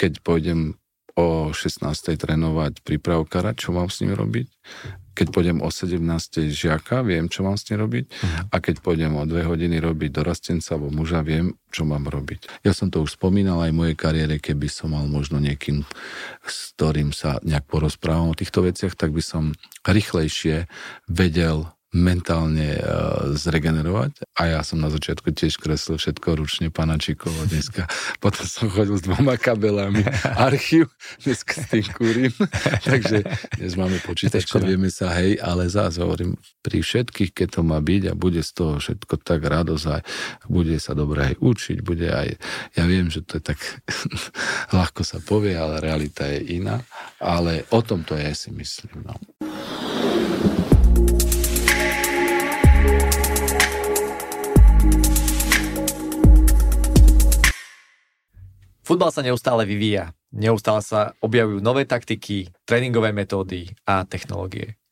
keď pôjdem o 16. trénovať prípravkára, čo mám s ním robiť. Keď pôjdem o 17. žiaka, viem, čo mám s ním robiť. Uh-huh. A keď pôjdem o 2 hodiny robiť dorastenca alebo muža, viem, čo mám robiť. Ja som to už spomínal aj v mojej kariére, keby som mal možno niekým, s ktorým sa nejak porozprávam o týchto veciach, tak by som rýchlejšie vedel mentálne uh, zregenerovať. A ja som na začiatku tiež kreslil všetko ručne panačikovo dneska. Potom som chodil s dvoma kabelami archív, dneska s tým kúrim. Takže dnes máme počítačko, vieme sa, hej, ale zás hovorím, pri všetkých, keď to má byť a bude z toho všetko tak radosť a bude sa dobre aj učiť, bude aj, ja viem, že to je tak ľahko sa povie, ale realita je iná, ale o tom to je, si myslím. No. Futbal sa neustále vyvíja. Neustále sa objavujú nové taktiky, tréningové metódy a technológie.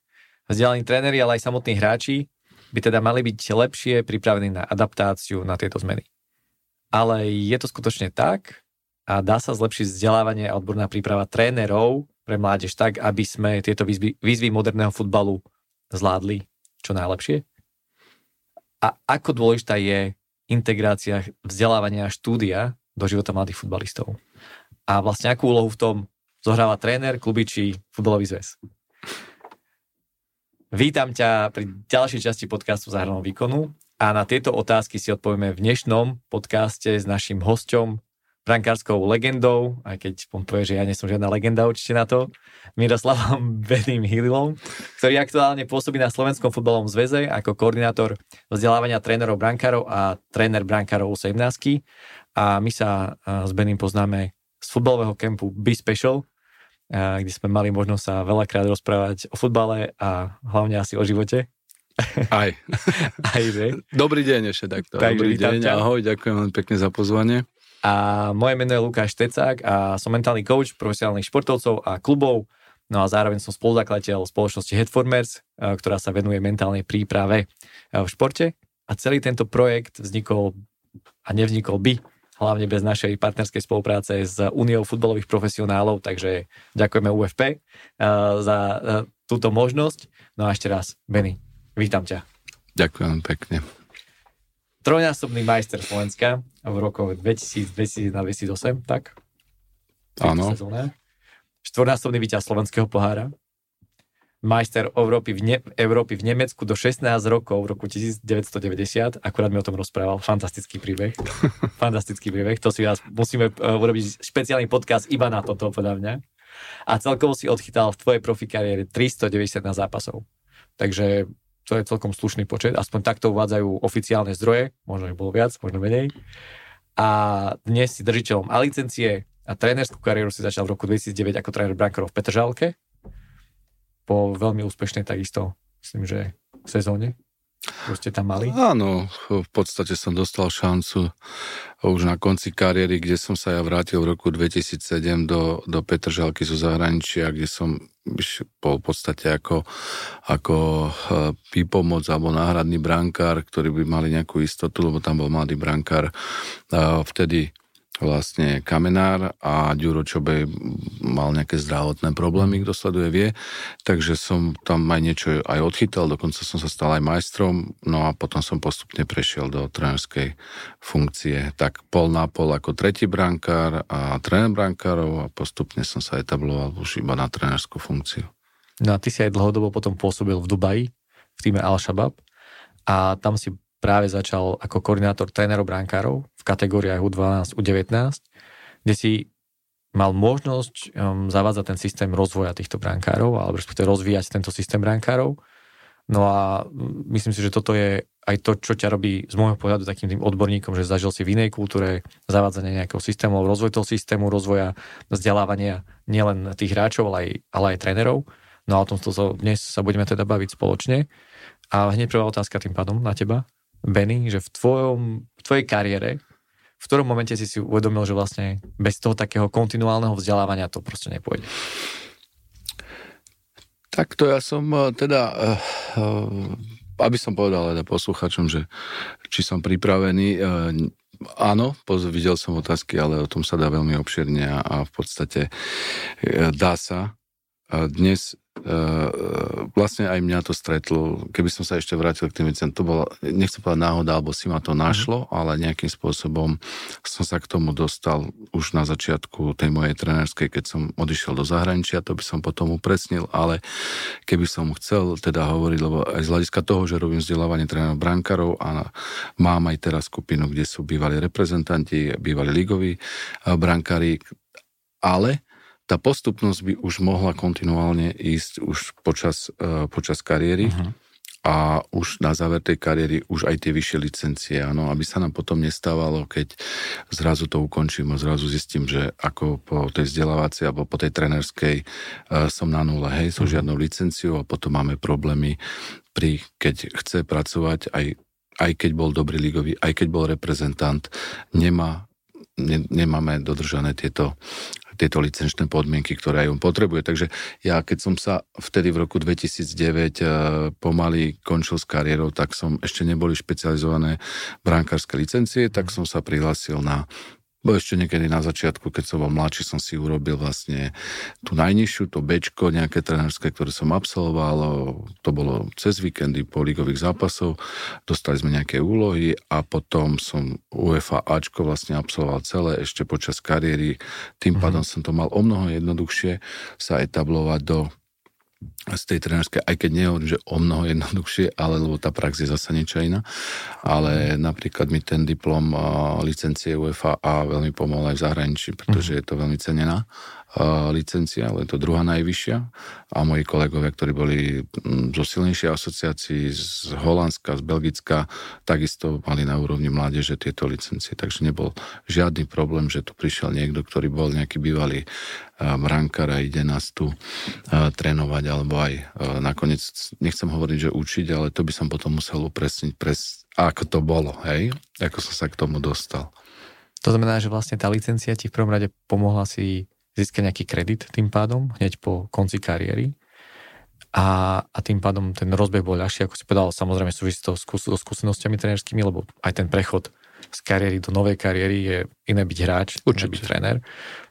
Vzdelaní tréneri, ale aj samotní hráči by teda mali byť lepšie pripravení na adaptáciu na tieto zmeny. Ale je to skutočne tak a dá sa zlepšiť vzdelávanie a odborná príprava trénerov pre mládež tak, aby sme tieto výzvy, výzvy moderného futbalu zvládli čo najlepšie? A ako dôležitá je integrácia vzdelávania a štúdia do života mladých futbalistov. A vlastne akú úlohu v tom zohráva tréner, kluby či futbalový zväz. Vítam ťa pri ďalšej časti podcastu Záhranou výkonu a na tieto otázky si odpovieme v dnešnom podcaste s našim hosťom, brankárskou legendou, aj keď on povie, že ja nie som žiadna legenda určite na to, Miroslavom Beným Hililom, ktorý aktuálne pôsobí na Slovenskom futbalovom zväze ako koordinátor vzdelávania trénerov brankárov a tréner brankárov 17 a my sa s Benim poznáme z futbalového kempu Be Special, kde sme mali možnosť sa veľakrát rozprávať o futbale a hlavne asi o živote. Aj. Aj, že? Dobrý deň ešte takto. Takže Dobrý deň, ťa. ahoj, ďakujem veľmi pekne za pozvanie. A moje meno je Lukáš Tecák a som mentálny coach profesionálnych športovcov a klubov, no a zároveň som spoluzakladateľ spoločnosti Headformers, ktorá sa venuje mentálnej príprave v športe. A celý tento projekt vznikol a nevznikol by hlavne bez našej partnerskej spolupráce s Uniou futbalových profesionálov, takže ďakujeme UFP eh, za uh, túto možnosť. No a ešte raz, Benny, vítam ťa. Ďakujem pekne. Trojnásobný majster Slovenska v rokoch 2000, 2000 na 2008, tak? Áno. Štvornásobný víťaz slovenského pohára, majster Európy v, ne- Európy v Nemecku do 16 rokov v roku 1990. Akurát mi o tom rozprával. Fantastický príbeh. Fantastický príbeh. To si vás musíme uh, urobiť špeciálny podcast iba na toto, podľa mňa. A celkovo si odchytal v tvojej profi kariére 391 zápasov. Takže to je celkom slušný počet. Aspoň takto uvádzajú oficiálne zdroje. Možno ich bolo viac, možno menej. A dnes si držiteľom A licencie a trénerskú kariéru si začal v roku 2009 ako tréner brankárov v Petržalke po veľmi úspešnej takisto, myslím, že sezóne, čo ste tam mali? Áno, v podstate som dostal šancu už na konci kariéry, kde som sa ja vrátil v roku 2007 do, do Petržalky zo zahraničia, kde som bol v podstate ako, ako eh, výpomoc alebo náhradný brankár, ktorí by mali nejakú istotu, lebo tam bol mladý brankár. Vtedy vlastne Kamenár a Ďuro Čobej mal nejaké zdravotné problémy, kto sleduje vie, takže som tam aj niečo aj odchytal, dokonca som sa stal aj majstrom, no a potom som postupne prešiel do trénerskej funkcie, tak pol na pol ako tretí brankár a tréner brankárov a postupne som sa etabloval už iba na trénerskú funkciu. No a ty si aj dlhodobo potom pôsobil v Dubaji v týme Al-Shabaab. A tam si práve začal ako koordinátor trénerov brankárov kategóriách U12, U19, kde si mal možnosť um, zavádzať ten systém rozvoja týchto brankárov, alebo respektíve rozvíjať tento systém brankárov. No a mm, myslím si, že toto je aj to, čo ťa robí z môjho pohľadu takým tým odborníkom, že zažil si v inej kultúre zavádzanie nejakého systému, rozvoj toho systému, rozvoja, vzdelávania nielen tých hráčov, ale aj, ale aj trénerov. No a o tom dnes sa budeme teda baviť spoločne. A hneď prvá otázka tým pádom na teba. Benny, že v, tvojom, v tvojej kariére, v ktorom momente si si uvedomil, že vlastne bez toho takého kontinuálneho vzdelávania to proste nepôjde? Takto ja som eh, teda, eh, eh, aby som povedal teda posluchačom, že či som pripravený, áno, videl som otázky, ale o tom sa dá veľmi obširne a, a v podstate dá sa. Dnes vlastne aj mňa to stretlo, keby som sa ešte vrátil k tým veciam, to bola, nechcem povedať náhoda, alebo si ma to našlo, mm. ale nejakým spôsobom som sa k tomu dostal už na začiatku tej mojej trenerskej, keď som odišiel do zahraničia, to by som potom upresnil, ale keby som chcel teda hovoriť, lebo aj z hľadiska toho, že robím vzdelávanie trénerov brankárov a mám aj teraz skupinu, kde sú bývalí reprezentanti, bývalí ligoví brankári, ale tá postupnosť by už mohla kontinuálne ísť už počas, uh, počas kariéry uh-huh. a už na záver tej kariéry už aj tie vyššie licencie, áno, aby sa nám potom nestávalo, keď zrazu to ukončím a zrazu zistím, že ako po tej vzdelávacej alebo po tej trenerskej uh, som na nule, hej, so uh-huh. žiadnou licenciou a potom máme problémy pri, keď chce pracovať aj aj keď bol dobrý ligový, aj keď bol reprezentant, nemá ne, nemáme dodržané tieto tieto licenčné podmienky, ktoré aj on potrebuje. Takže ja, keď som sa vtedy v roku 2009 eh, pomaly končil s kariérou, tak som ešte neboli špecializované brankárske licencie, tak som sa prihlásil na Bo ešte niekedy na začiatku, keď som bol mladší, som si urobil vlastne tú najnižšiu, to Bčko, nejaké trenerské, ktoré som absolvoval. To bolo cez víkendy po ligových zápasov. Dostali sme nejaké úlohy a potom som UEFA Ačko vlastne absolvoval celé ešte počas kariéry. Tým mm-hmm. pádom som to mal o mnoho jednoduchšie sa etablovať do z tej trenerskej, aj keď nehovorím, že o mnoho jednoduchšie, ale lebo tá prax je zase niečo iná. Ale napríklad mi ten diplom licencie UEFA a veľmi pomohol aj v zahraničí, pretože je to veľmi cenená licencia, ale je to druhá najvyššia. A moji kolegovia, ktorí boli zo silnejšej asociácií z Holandska, z Belgicka, takisto mali na úrovni mládeže tieto licencie. Takže nebol žiadny problém, že tu prišiel niekto, ktorý bol nejaký bývalý brankár a ide nás tu trénovať, alebo aj nakoniec, nechcem hovoriť, že učiť, ale to by som potom musel upresniť, pres, ako to bolo, hej? Ako som sa k tomu dostal. To znamená, že vlastne tá licencia ti v prvom rade pomohla si získať nejaký kredit tým pádom, hneď po konci kariéry. A, a tým pádom ten rozbeh bol ľahší, ako si povedal, samozrejme súvisí to skús, so skúsenostiami trénerskými, lebo aj ten prechod z kariéry do novej kariéry je iné byť hráč, Určite. byť tréner,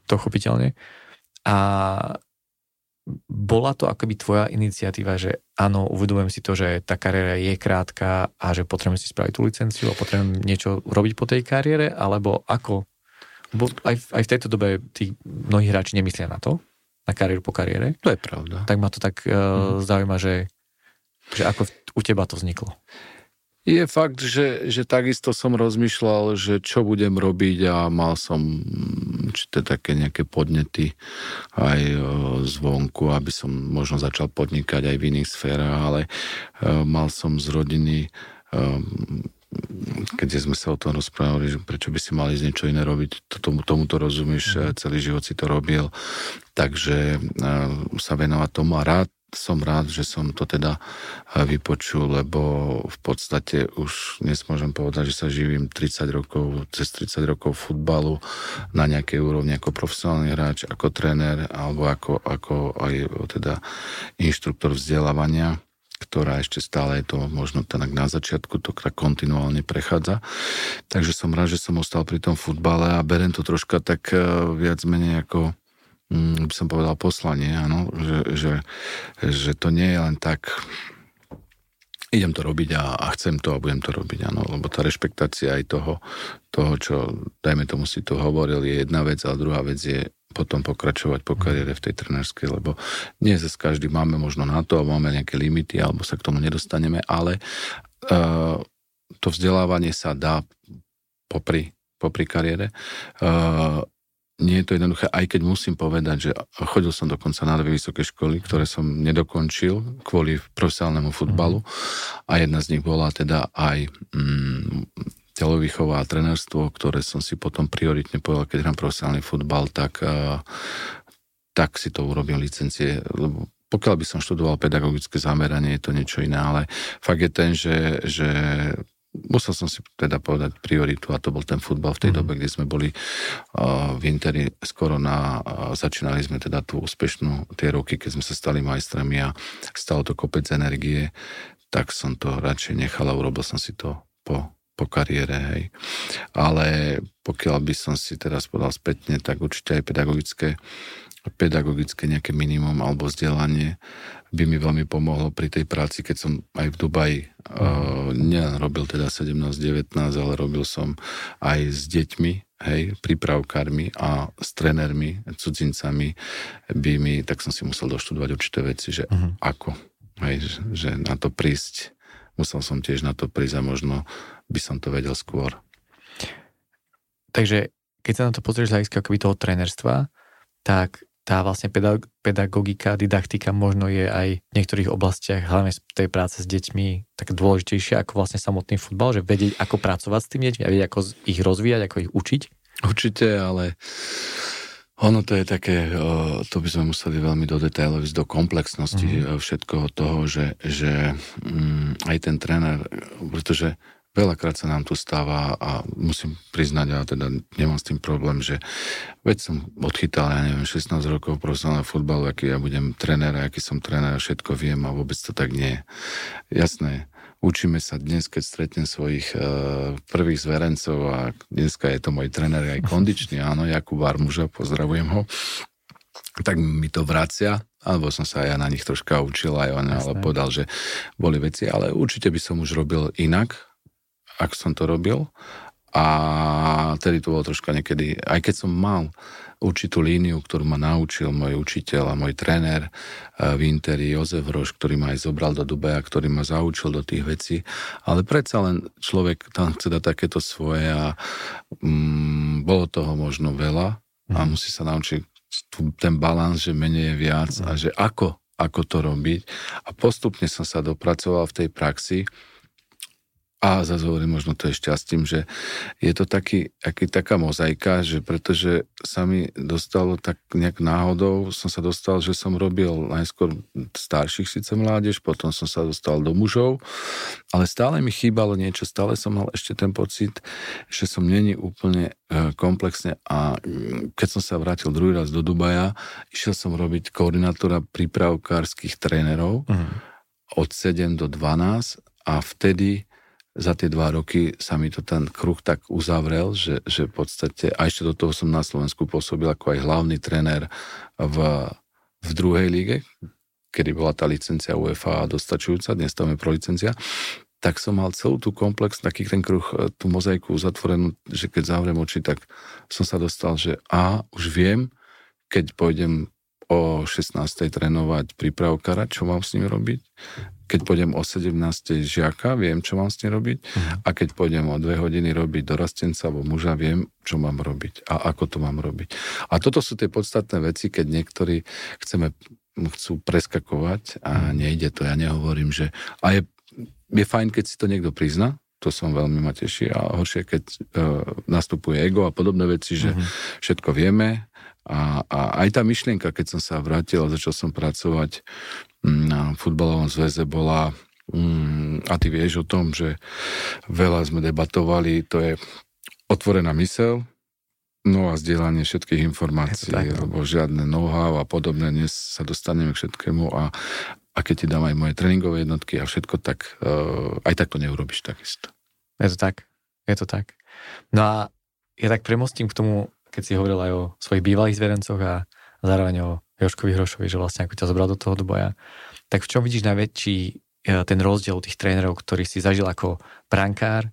to chopiteľne. A bola to akoby tvoja iniciatíva, že áno, uvedomujem si to, že tá kariéra je krátka a že potrebujem si spraviť tú licenciu a potrebujem niečo robiť po tej kariére, alebo ako Bo aj, aj v tejto dobe tí mnohí hráči nemyslia na to, na kariéru po kariére. To je pravda. Tak ma to tak uh, mm. zaujíma, že, že ako u teba to vzniklo. Je fakt, že, že takisto som rozmýšľal, že čo budem robiť a mal som či to také nejaké podnety aj e, zvonku, aby som možno začal podnikať aj v iných sférach, ale e, mal som z rodiny keď sme sa o tom rozprávali, že prečo by si mali z niečo iné robiť, to, tomu, tomu to rozumieš, mm. celý život si to robil, takže sa venovať tomu a rád som rád, že som to teda vypočul, lebo v podstate už dnes môžem povedať, že sa živím 30 rokov, cez 30 rokov futbalu na nejakej úrovni ako profesionálny hráč, ako tréner alebo ako, ako aj teda inštruktor vzdelávania ktorá ešte stále je to možno tak na začiatku, to kontinuálne prechádza. Takže som rád, že som ostal pri tom futbale a berem to troška tak e, viac menej ako mm, by som povedal poslanie, áno, že, že, že to nie je len tak idem to robiť a, a chcem to a budem to robiť, áno, lebo tá rešpektácia aj toho, toho, čo, dajme tomu si to hovoril, je jedna vec, a druhá vec je potom pokračovať po kariére v tej trenerskej, lebo nie zase každý máme možno na to, alebo máme nejaké limity, alebo sa k tomu nedostaneme, ale uh, to vzdelávanie sa dá popri, popri kariére. Uh, nie je to jednoduché, aj keď musím povedať, že chodil som dokonca na dve vysoké školy, ktoré som nedokončil kvôli profesionálnemu futbalu a jedna z nich bola teda aj mm, telovýchova a trenérstvo, ktoré som si potom prioritne povedal, keď hrám profesionálny futbal, tak, eh, tak si to urobil licencie, lebo pokiaľ by som študoval pedagogické zameranie, je to niečo iné, ale fakt je ten, že, že musel som si teda povedať prioritu a to bol ten futbal v tej mm. dobe, kde sme boli uh, v Interi skoro na, uh, začínali sme teda tú úspešnú tie roky, keď sme sa stali majstrami a stalo to kopec energie, tak som to radšej nechal a urobil som si to po po kariére, hej. Ale pokiaľ by som si teraz podal spätne, tak určite aj pedagogické pedagogické nejaké minimum alebo vzdelanie by mi veľmi pomohlo pri tej práci, keď som aj v Dubaji uh, nielen robil teda 17-19, ale robil som aj s deťmi, hej, prípravkármi a s trénermi, cudzincami by mi, tak som si musel doštudovať určité veci, že uh-huh. ako, hej, že, že na to prísť, musel som tiež na to prísť a možno by som to vedel skôr. Takže keď sa na to pozrieš z hľadiska toho trénerstva, tak tá vlastne pedagogika, didaktika možno je aj v niektorých oblastiach, hlavne v tej práce s deťmi, tak dôležitejšia ako vlastne samotný futbal, že vedieť, ako pracovať s tými deťmi a vedieť, ako ich rozvíjať, ako ich učiť? Určite, ale ono to je také, to by sme museli veľmi do detailov ísť do komplexnosti mm-hmm. všetkoho toho, že, že mm, aj ten tréner, pretože Veľakrát sa nám tu stáva a musím priznať, a teda nemám s tým problém, že veď som odchytal, ja neviem, 16 rokov profesionálneho futbalu, aký ja budem tréner, aký som tréner a všetko viem a vôbec to tak nie je. Jasné, učíme sa dnes, keď stretnem svojich uh, prvých zverencov a dneska je to môj tréner aj kondičný, áno, Jakub Armuža, pozdravujem ho, tak mi to vracia, alebo som sa aj ja na nich troška učil aj on, ale povedal, že boli veci, ale určite by som už robil inak, ak som to robil. A tedy to bolo troška niekedy, aj keď som mal určitú líniu, ktorú ma naučil môj učiteľ a môj tréner eh, v Interi Jozef Roš, ktorý ma aj zobral do Dubaja, ktorý ma zaučil do tých vecí, ale predsa len človek tam chce dať takéto svoje a mm, bolo toho možno veľa a mhm. musí sa naučiť ten balans, že menej je viac a mhm. že ako, ako to robiť. A postupne som sa dopracoval v tej praxi, a zase hovorím, možno to je šťastím, že je to taký, aký, taká mozaika, že pretože sa mi dostalo tak nejak náhodou, som sa dostal, že som robil najskôr starších síce mládež, potom som sa dostal do mužov, ale stále mi chýbalo niečo, stále som mal ešte ten pocit, že som není úplne e, komplexne a mm, keď som sa vrátil druhý raz do Dubaja, išiel som robiť koordinátora prípravkárskych trénerov uh-huh. od 7 do 12 a vtedy za tie dva roky sa mi to ten kruh tak uzavrel, že, že v podstate, a ešte do toho som na Slovensku pôsobil ako aj hlavný tréner v, v druhej líge, kedy bola tá licencia UEFA dostačujúca, dnes tam je pro licencia, tak som mal celú tú komplex, taký ten kruh, e, tú mozaiku zatvorenú, že keď zavriem oči, tak som sa dostal, že a už viem, keď pôjdem o 16. trénovať prípravkára, čo mám s ním robiť keď pôjdem o 17. žiaka, viem, čo mám s tým robiť uh-huh. a keď pôjdem o dve hodiny robiť dorastenca alebo muža, viem, čo mám robiť a ako to mám robiť. A toto sú tie podstatné veci, keď niektorí chceme, chcú preskakovať a uh-huh. nejde to. Ja nehovorím, že... A je, je fajn, keď si to niekto prizna, to som veľmi ma teší a horšie, keď uh, nastupuje ego a podobné veci, že uh-huh. všetko vieme a, a aj tá myšlienka, keď som sa vrátil a začal som pracovať na futbalovom zväze bola, mm, a ty vieš o tom, že veľa sme debatovali, to je otvorená mysel, no a zdieľanie všetkých informácií, tak, no. lebo žiadne know-how a podobné, dnes sa dostaneme k všetkému a, a keď ti dám aj moje tréningové jednotky a všetko, tak uh, aj tak to neurobiš takisto. Je to tak, je to tak. No a ja tak premostím k tomu, keď si hovoril aj o svojich bývalých zverencoch a zároveň o Joškovi Hrošovi, že vlastne ako ťa zobral do toho boja. Tak v čom vidíš najväčší e, ten rozdiel tých trénerov, ktorý si zažil ako brankár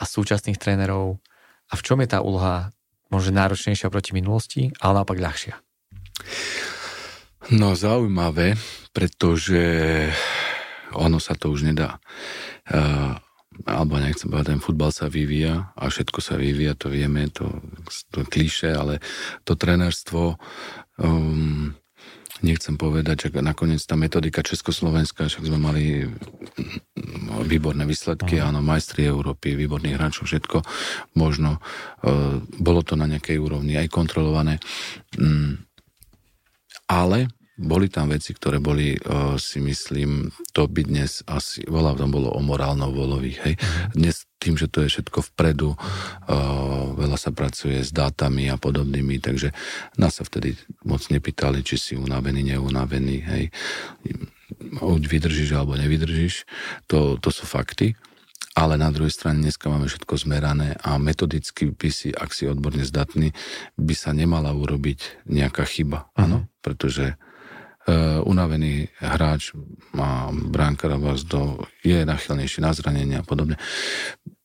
a súčasných trénerov a v čom je tá úloha možno náročnejšia proti minulosti, ale naopak ľahšia? No zaujímavé, pretože ono sa to už nedá. Uh, alebo nechcem povedať, ten futbal sa vyvíja a všetko sa vyvíja, to vieme, to, to klíše, ale to trenerstvo um, nechcem povedať, že nakoniec tá metodika Československá, však sme mali výborné výsledky, Aha. áno, majstri Európy, výborných hráčov, všetko možno. Uh, bolo to na nejakej úrovni aj kontrolované. Um, ale boli tam veci, ktoré boli, uh, si myslím, to by dnes asi, veľa tam bolo o morálno-volových, hej. Uh-huh. Dnes tým, že to je všetko vpredu, uh, veľa sa pracuje s dátami a podobnými, takže nás sa vtedy moc nepýtali, či si unavený, neunavený, hej. Vydržíš alebo nevydržíš, to, to sú fakty. ale na druhej strane dneska máme všetko zmerané a metodicky by si, ak si odborne zdatný, by sa nemala urobiť nejaká chyba. Mhm. Áno, uh-huh. pretože unavený hráč má bránkara do, je nachylnejší na zranenie a podobne.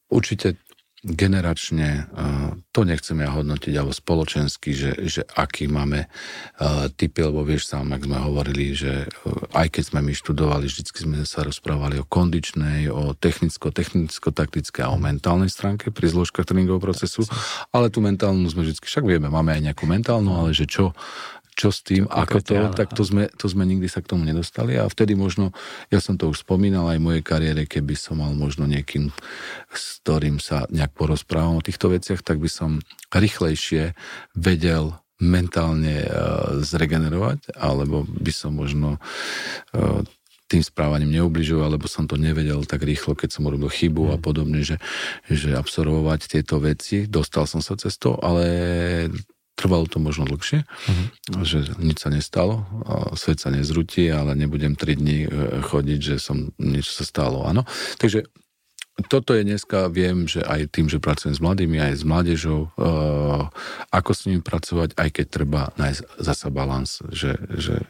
Určite generačne, e, to nechcem ja hodnotiť, alebo spoločensky, že, že aký máme e, typy, lebo vieš sám, ak sme hovorili, že e, aj keď sme my študovali, vždycky sme sa rozprávali o kondičnej, o technicko, technicko-taktické a o mentálnej stránke pri zložkách tréningového procesu, ale tú mentálnu sme vždy, však vieme, máme aj nejakú mentálnu, ale že čo, čo s tým, ako to, tak to sme, to sme nikdy sa k tomu nedostali a vtedy možno, ja som to už spomínal aj v mojej kariére, keby som mal možno niekým, s ktorým sa nejak porozprávam o týchto veciach, tak by som rýchlejšie vedel mentálne uh, zregenerovať, alebo by som možno uh, tým správaním neubližoval, alebo som to nevedel tak rýchlo, keď som urobil chybu a mm. podobne, že, že absorbovať tieto veci. Dostal som sa cez to, ale Trvalo to možno dlhšie, uh-huh. že nič sa nestalo, svet sa nezrutí, ale nebudem 3 dní e, chodiť, že som niečo sa stalo, áno. Takže toto je dneska, viem, že aj tým, že pracujem s mladými, aj s mládežou, uh, ako s nimi pracovať, aj keď treba nájsť zasa balans, že, že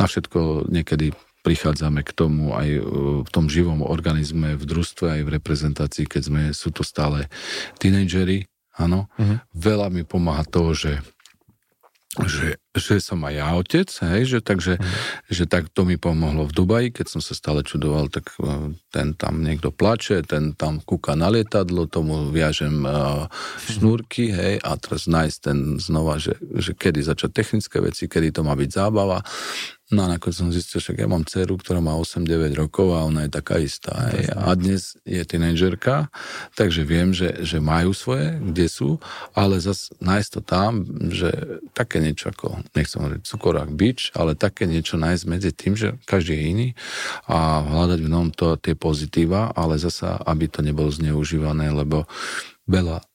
na všetko niekedy prichádzame k tomu aj e, v tom živom organizme, v družstve, aj v reprezentácii, keď sme, sú to stále tínejdžeri, Áno. Uh-huh. Veľa mi pomáha to, že že, že som aj ja otec, hej, že takže, mm. že tak to mi pomohlo v Dubaji, keď som sa stále čudoval, tak e, ten tam niekto plače, ten tam kúka na lietadlo, tomu viažem uh, šnúrky, hej, a teraz nájsť ten znova, že, že kedy začať technické veci, kedy to má byť zábava, No a nakoniec som zistil, že ja mám dceru, ktorá má 8-9 rokov a ona je taká istá. Hej. A dnes je tínedžerka, takže viem, že, že majú svoje, kde sú, ale zase nájsť to tam, že také niečo ako, nechcem hovoriť cukorák bič, ale také niečo nájsť medzi tým, že každý je iný a hľadať v nom to, tie pozitíva, ale zasa, aby to nebolo zneužívané, lebo veľa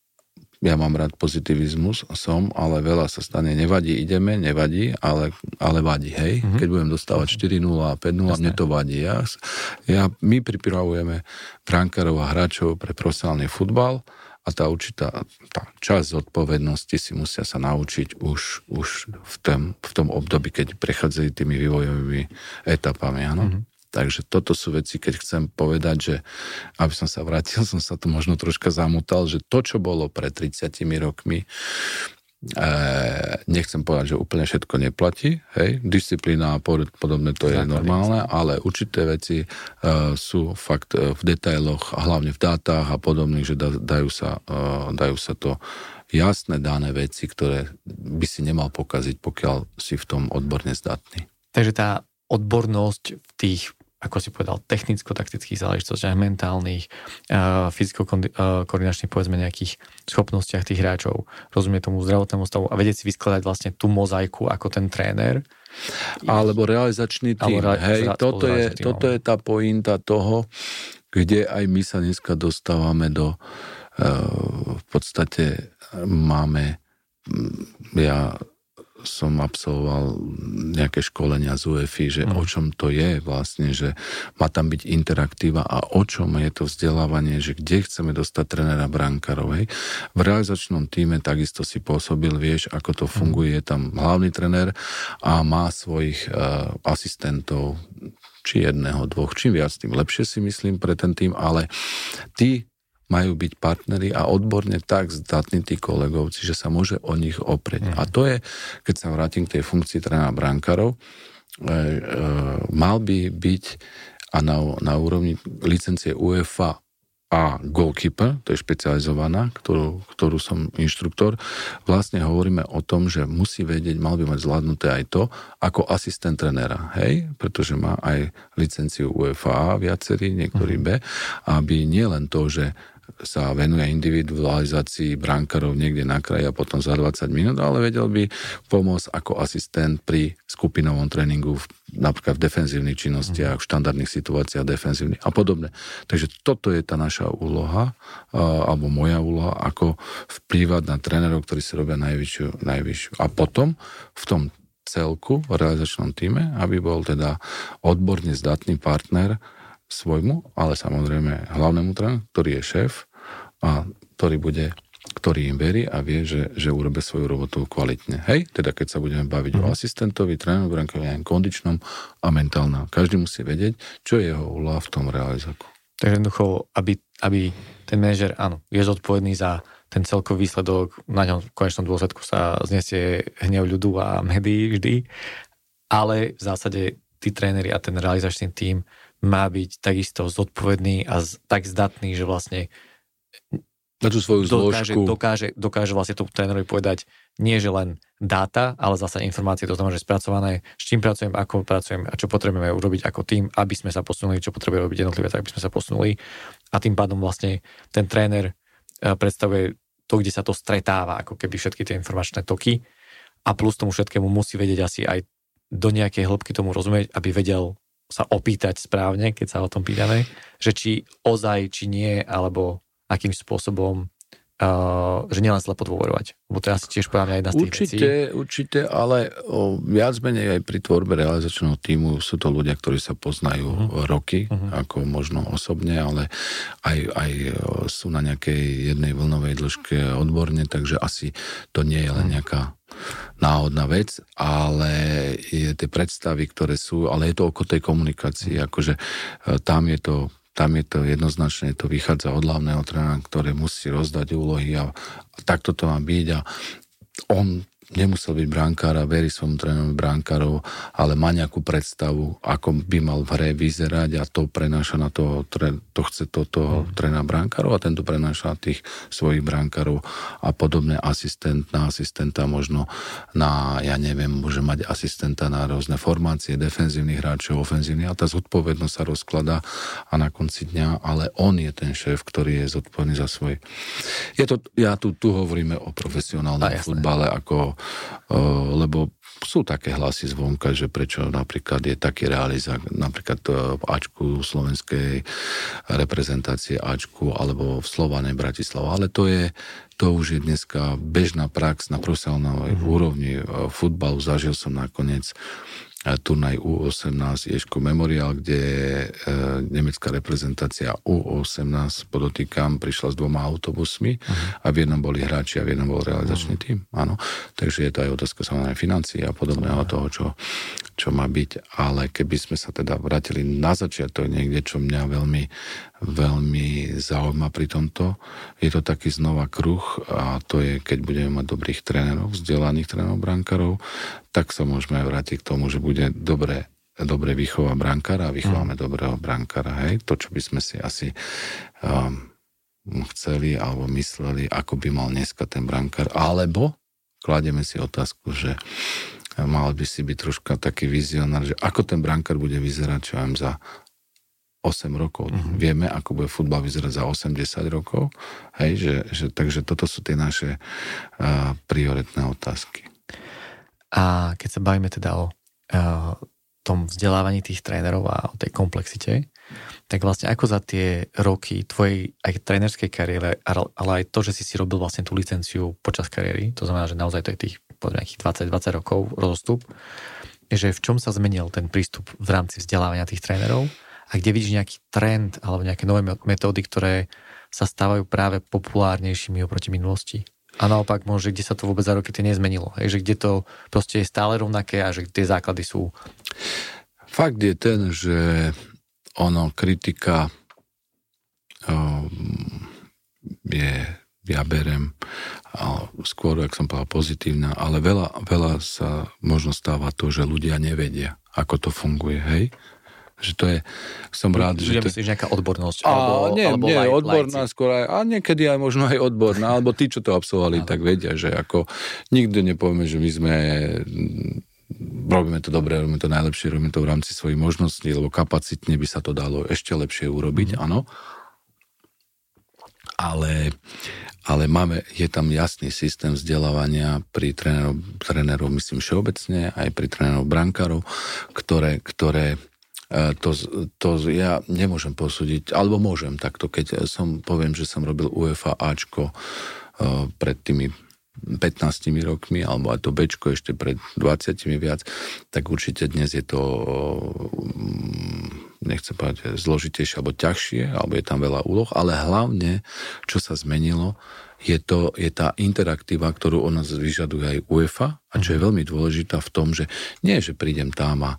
ja mám rád pozitivizmus, som, ale veľa sa stane, nevadí, ideme, nevadí, ale, ale vadí, hej. Mm-hmm. Keď budem dostávať 4-0 a 5-0, mne to vadí. Ja, ja, my pripravujeme brankárov a hráčov pre profesionálny futbal a tá určitá tá časť zodpovednosti si musia sa naučiť už, už v, tom, v tom období, keď prechádzajú tými vývojovými etapami, áno. Mm-hmm. Takže toto sú veci, keď chcem povedať, že aby som sa vrátil, som sa tu možno troška zamutal, že to, čo bolo pred 30 rokmi, e, nechcem povedať, že úplne všetko neplatí, hej, disciplína a podobne to je normálne, ale určité veci e, sú fakt e, v detailoch, hlavne v dátach a podobných, že da, dajú, sa, e, dajú sa to jasné dané veci, ktoré by si nemal pokaziť, pokiaľ si v tom odborne zdatný. Takže tá odbornosť v tých ako si povedal, technicko-taktických záležitostiach, mentálnych, uh, fyzicko-koordinačných, povedzme, nejakých schopnostiach tých hráčov, rozumie tomu zdravotnému stavu a vedieť si vyskladať vlastne tú mozaiku ako ten tréner. Alebo realizačný tým. Alebo Hej, toto, je, toto je tá pointa toho, kde aj my sa dneska dostávame do uh, v podstate máme ja som absolvoval nejaké školenia z UEFI, že mm. o čom to je vlastne, že má tam byť interaktíva a o čom je to vzdelávanie, že kde chceme dostať trenera brankárov. Hej. V realizačnom týme takisto si pôsobil, vieš, ako to mhm. funguje, je tam hlavný trener a má svojich uh, asistentov, či jedného, dvoch, čím viac, tým lepšie si myslím pre ten tým, ale ty majú byť partneri a odborne tak zdatní tí kolegovci, že sa môže o nich oprieť. Mm. A to je, keď sa vrátim k tej funkcii trénera brankárov, e, e, mal by byť a na, na úrovni licencie UEFA a goalkeeper, to je špecializovaná, ktorú, ktorú som inštruktor, vlastne hovoríme o tom, že musí vedieť, mal by mať zvládnuté aj to, ako asistent trenera, hej, pretože má aj licenciu UEFA viacerý, niektorý mhm. B, aby nie len to, že sa venuje individualizácii brankárov niekde na kraji a potom za 20 minút, ale vedel by pomôcť ako asistent pri skupinovom tréningu, napríklad v defenzívnych činnostiach, v štandardných situáciách defenzívnych a podobne. Takže toto je tá naša úloha, alebo moja úloha, ako vplývať na trénerov, ktorí si robia najvyššiu, najvyššiu. A potom v tom celku, v realizačnom týme, aby bol teda odborne zdatný partner, svojmu, ale samozrejme hlavnému tréneru, ktorý je šéf a ktorý bude ktorý im verí a vie, že, že urobe svoju robotu kvalitne. Hej, teda keď sa budeme baviť mm. o mhm. asistentovi, trénerovi, brankovi, kondičnom a mentálnom. Každý musí vedieť, čo je jeho úloha v tom realizáku. Takže jednoducho, aby, aby ten manažer, áno, je zodpovedný za ten celkový výsledok, na ňom v konečnom dôsledku sa znesie hnev ľudu a médií vždy, ale v zásade tí tréneri a ten realizačný tím má byť takisto zodpovedný a z, tak zdatný, že vlastne na tú svoju dokáže, dokáže, dokáže vlastne tomu trénerovi povedať nie, že len dáta, ale zase informácie, to znamená, že spracované, s čím pracujem, ako pracujem a čo potrebujeme urobiť ako tým, aby sme sa posunuli, čo potrebuje robiť jednotlivé, tak aby sme sa posunuli. A tým pádom vlastne ten tréner e, predstavuje to, kde sa to stretáva, ako keby všetky tie informačné toky. A plus tomu všetkému musí vedieť asi aj do nejakej hĺbky tomu rozumieť, aby vedel sa opýtať správne, keď sa o tom pýtame, že či ozaj, či nie, alebo akým spôsobom Uh, že nielen slepo dôverovať. Lebo to je asi tiež podľa mňa jedna z tých určite, vecí. Určite, ale o, viac menej aj pri tvorbe realizačného týmu sú to ľudia, ktorí sa poznajú uh-huh. roky, uh-huh. ako možno osobne, ale aj, aj sú na nejakej jednej vlnovej dĺžke odborne, takže asi to nie je len uh-huh. nejaká náhodná vec, ale je tie predstavy, ktoré sú, ale je to oko tej komunikácii, akože e, tam je to tam je to jednoznačne, to vychádza od hlavného trénera, ktoré musí rozdať úlohy a, a takto to má byť a on nemusel byť brankár a verí svojmu trénerovi brankárov, ale má nejakú predstavu, ako by mal v hre vyzerať a to prenáša na toho, to chce to toho mm. trénera brankárov a tento prenáša tých svojich brankárov a podobne asistent na asistenta, možno na, ja neviem, môže mať asistenta na rôzne formácie, defenzívnych hráčov, ofenzívnych a tá zodpovednosť sa rozkladá a na konci dňa, ale on je ten šéf, ktorý je zodpovedný za svoj. Je to, ja tu, tu hovoríme o profesionálnom futbale ako lebo sú také hlasy zvonka, že prečo napríklad je taký realizák, napríklad v Ačku slovenskej reprezentácie Ačku alebo v Slovane Bratislava, ale to je, to už je dneska bežná prax na profesionálnej mm-hmm. úrovni futbalu. Zažil som nakoniec turnaj U18 Ješko Memorial, kde e, nemecká reprezentácia U18, podotýkam, prišla s dvoma autobusmi uh-huh. a v jednom boli hráči a v jednom bol realizačný uh-huh. tým. Áno. Takže je to aj otázka samozrejme financií a podobného uh-huh. toho, čo, čo má byť. Ale keby sme sa teda vrátili na začiatok niekde, čo mňa veľmi, veľmi zaujíma pri tomto, je to taký znova kruh a to je, keď budeme mať dobrých trénerov, vzdelaných trénerov, brankárov, tak sa môžeme vrátiť k tomu, že bude dobre dobre vychová brankára a vychováme mm. dobrého brankára. Hej? To, čo by sme si asi um, chceli alebo mysleli, ako by mal dneska ten brankár. Alebo kladieme si otázku, že mal by si byť troška taký vizionár, že ako ten brankár bude vyzerať, čo viem, za 8 rokov. Mm-hmm. Vieme, ako bude futbal vyzerať za 80 rokov. Hej, že, že, takže toto sú tie naše uh, prioritné otázky. A keď sa bavíme teda o uh, tom vzdelávaní tých trénerov a o tej komplexite, tak vlastne ako za tie roky tvojej aj trénerskej kariéry, ale aj to, že si si robil vlastne tú licenciu počas kariéry, to znamená, že naozaj to je tých povedzme nejakých 20-20 rokov rozostup, že v čom sa zmenil ten prístup v rámci vzdelávania tých trénerov a kde vidíš nejaký trend alebo nejaké nové metódy, ktoré sa stávajú práve populárnejšími oproti minulosti? A naopak môže, kde sa to vôbec za roky tie nezmenilo. Hej, že kde to proste je stále rovnaké a že tie základy sú. Fakt je ten, že ono, kritika um, je, ja berem, skôr, ak som povedal, pozitívna, ale veľa, veľa sa možno stáva to, že ľudia nevedia, ako to funguje, hej? Že to je, som rád, že... to... myslíš nejaká odbornosť? A, alebo, nie, alebo nie, laj, odborná lajci. skôr aj, a niekedy aj možno aj odborná, alebo tí, čo to absolvovali, tak vedia, že ako nikto nepovieme, že my sme robíme to dobre, robíme to najlepšie, robíme to v rámci svojich možností, lebo kapacitne by sa to dalo ešte lepšie urobiť, mm. áno. Ale, ale máme, je tam jasný systém vzdelávania pri trénerov, trénerov myslím všeobecne, aj pri trénerov brankárov, ktoré, ktoré to, to ja nemôžem posúdiť, alebo môžem takto, keď som poviem, že som robil UEFA Ačko e, pred tými 15 rokmi, alebo aj to Bčko ešte pred 20 viac, tak určite dnes je to mm, nechcem povedať zložitejšie alebo ťažšie, alebo je tam veľa úloh, ale hlavne, čo sa zmenilo, je, to, je tá interaktíva, ktorú nás vyžaduje aj UEFA a čo je mhm. veľmi dôležitá v tom, že nie, že prídem tam a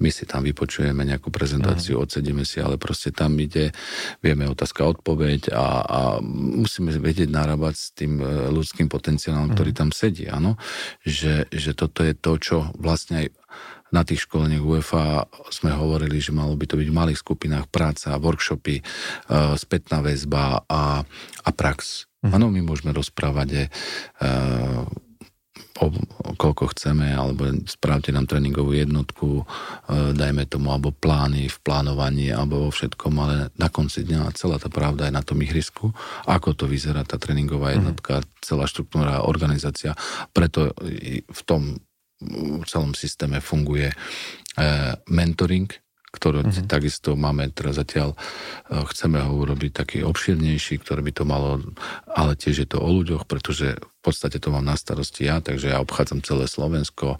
my si tam vypočujeme nejakú prezentáciu, mm. odsedíme si, ale proste tam ide, vieme otázka, odpoveď a, a musíme vedieť narábať s tým e, ľudským potenciálom, ktorý mhm. tam sedí, áno, že, že toto je to, čo vlastne aj na tých školeniach UEFA sme hovorili, že malo by to byť v malých skupinách práca, workshopy, uh, spätná väzba a, a prax. Mhm. Áno, my môžeme rozprávať uh, o, o koľko chceme, alebo spravte nám tréningovú jednotku, uh, dajme tomu, alebo plány v plánovaní, alebo vo všetkom, ale na konci dňa celá tá pravda je na tom ihrisku, ako to vyzerá tá tréningová mhm. jednotka, mm. celá štruktúra, organizácia. Preto v tom v celom systéme funguje mentoring, ktoré uh-huh. takisto máme teraz zatiaľ, e, chceme ho urobiť taký obširnejší, ktorý by to malo, ale tiež je to o ľuďoch, pretože v podstate to mám na starosti ja, takže ja obchádzam celé Slovensko, e,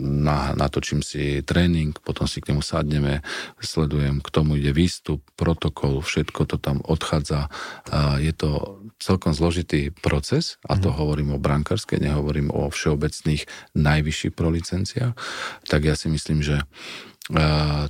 na, natočím si tréning, potom si k nemu sadneme, sledujem, k tomu ide výstup, protokol, všetko to tam odchádza. Je to celkom zložitý proces, a to mm. hovorím o brankárskej, nehovorím o všeobecných najvyšších prolicenciách, tak ja si myslím, že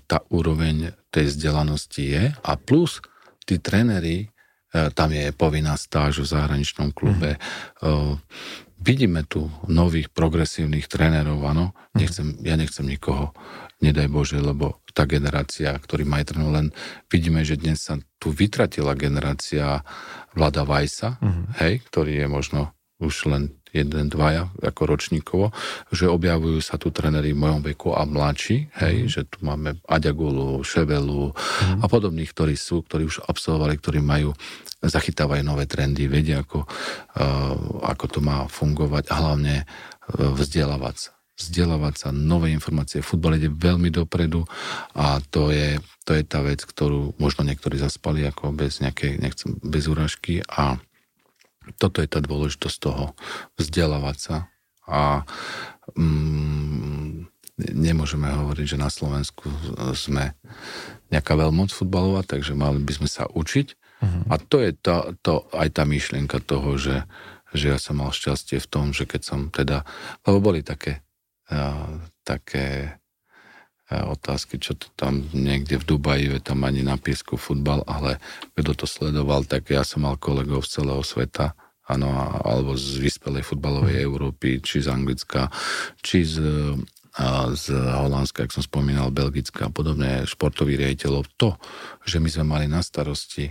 tá úroveň tej vzdelanosti je a plus tí tréneri, tam je povinná stáž v zahraničnom klube, mm vidíme tu nových progresívnych trénerov, áno. Nechcem, ja nechcem nikoho, nedaj Bože, lebo tá generácia, ktorý má trénu, len vidíme, že dnes sa tu vytratila generácia Vlada Vajsa, uh-huh. hej, ktorý je možno už len jeden, dvaja, ako ročníkovo, že objavujú sa tu tréneri v mojom veku a mladší, hej, mm. že tu máme Aďagulu, Ševelu mm. a podobných, ktorí sú, ktorí už absolvovali, ktorí majú zachytávajú nové trendy, vedia, ako, uh, ako to má fungovať a hlavne uh, vzdelávať sa vzdelávať sa, nové informácie. Futbal ide veľmi dopredu a to je, to je tá vec, ktorú možno niektorí zaspali ako bez nejakej, nechcem, bez úražky a toto je tá dôležitosť toho vzdelávať sa a mm, nemôžeme hovoriť, že na Slovensku sme nejaká veľmoc futbalová, takže mali by sme sa učiť Uh-huh. A to je tá, to, aj tá myšlienka toho, že, že ja som mal šťastie v tom, že keď som teda, lebo boli také, uh, také otázky, čo to tam niekde v Dubaji, je tam ani na piesku futbal, ale kto to sledoval, tak ja som mal kolegov z celého sveta, áno, alebo z vyspelej futbalovej uh-huh. Európy, či z Anglicka, či z a z Holandska, ak som spomínal, Belgická a podobne, športových riaditeľov. To, že my sme mali na starosti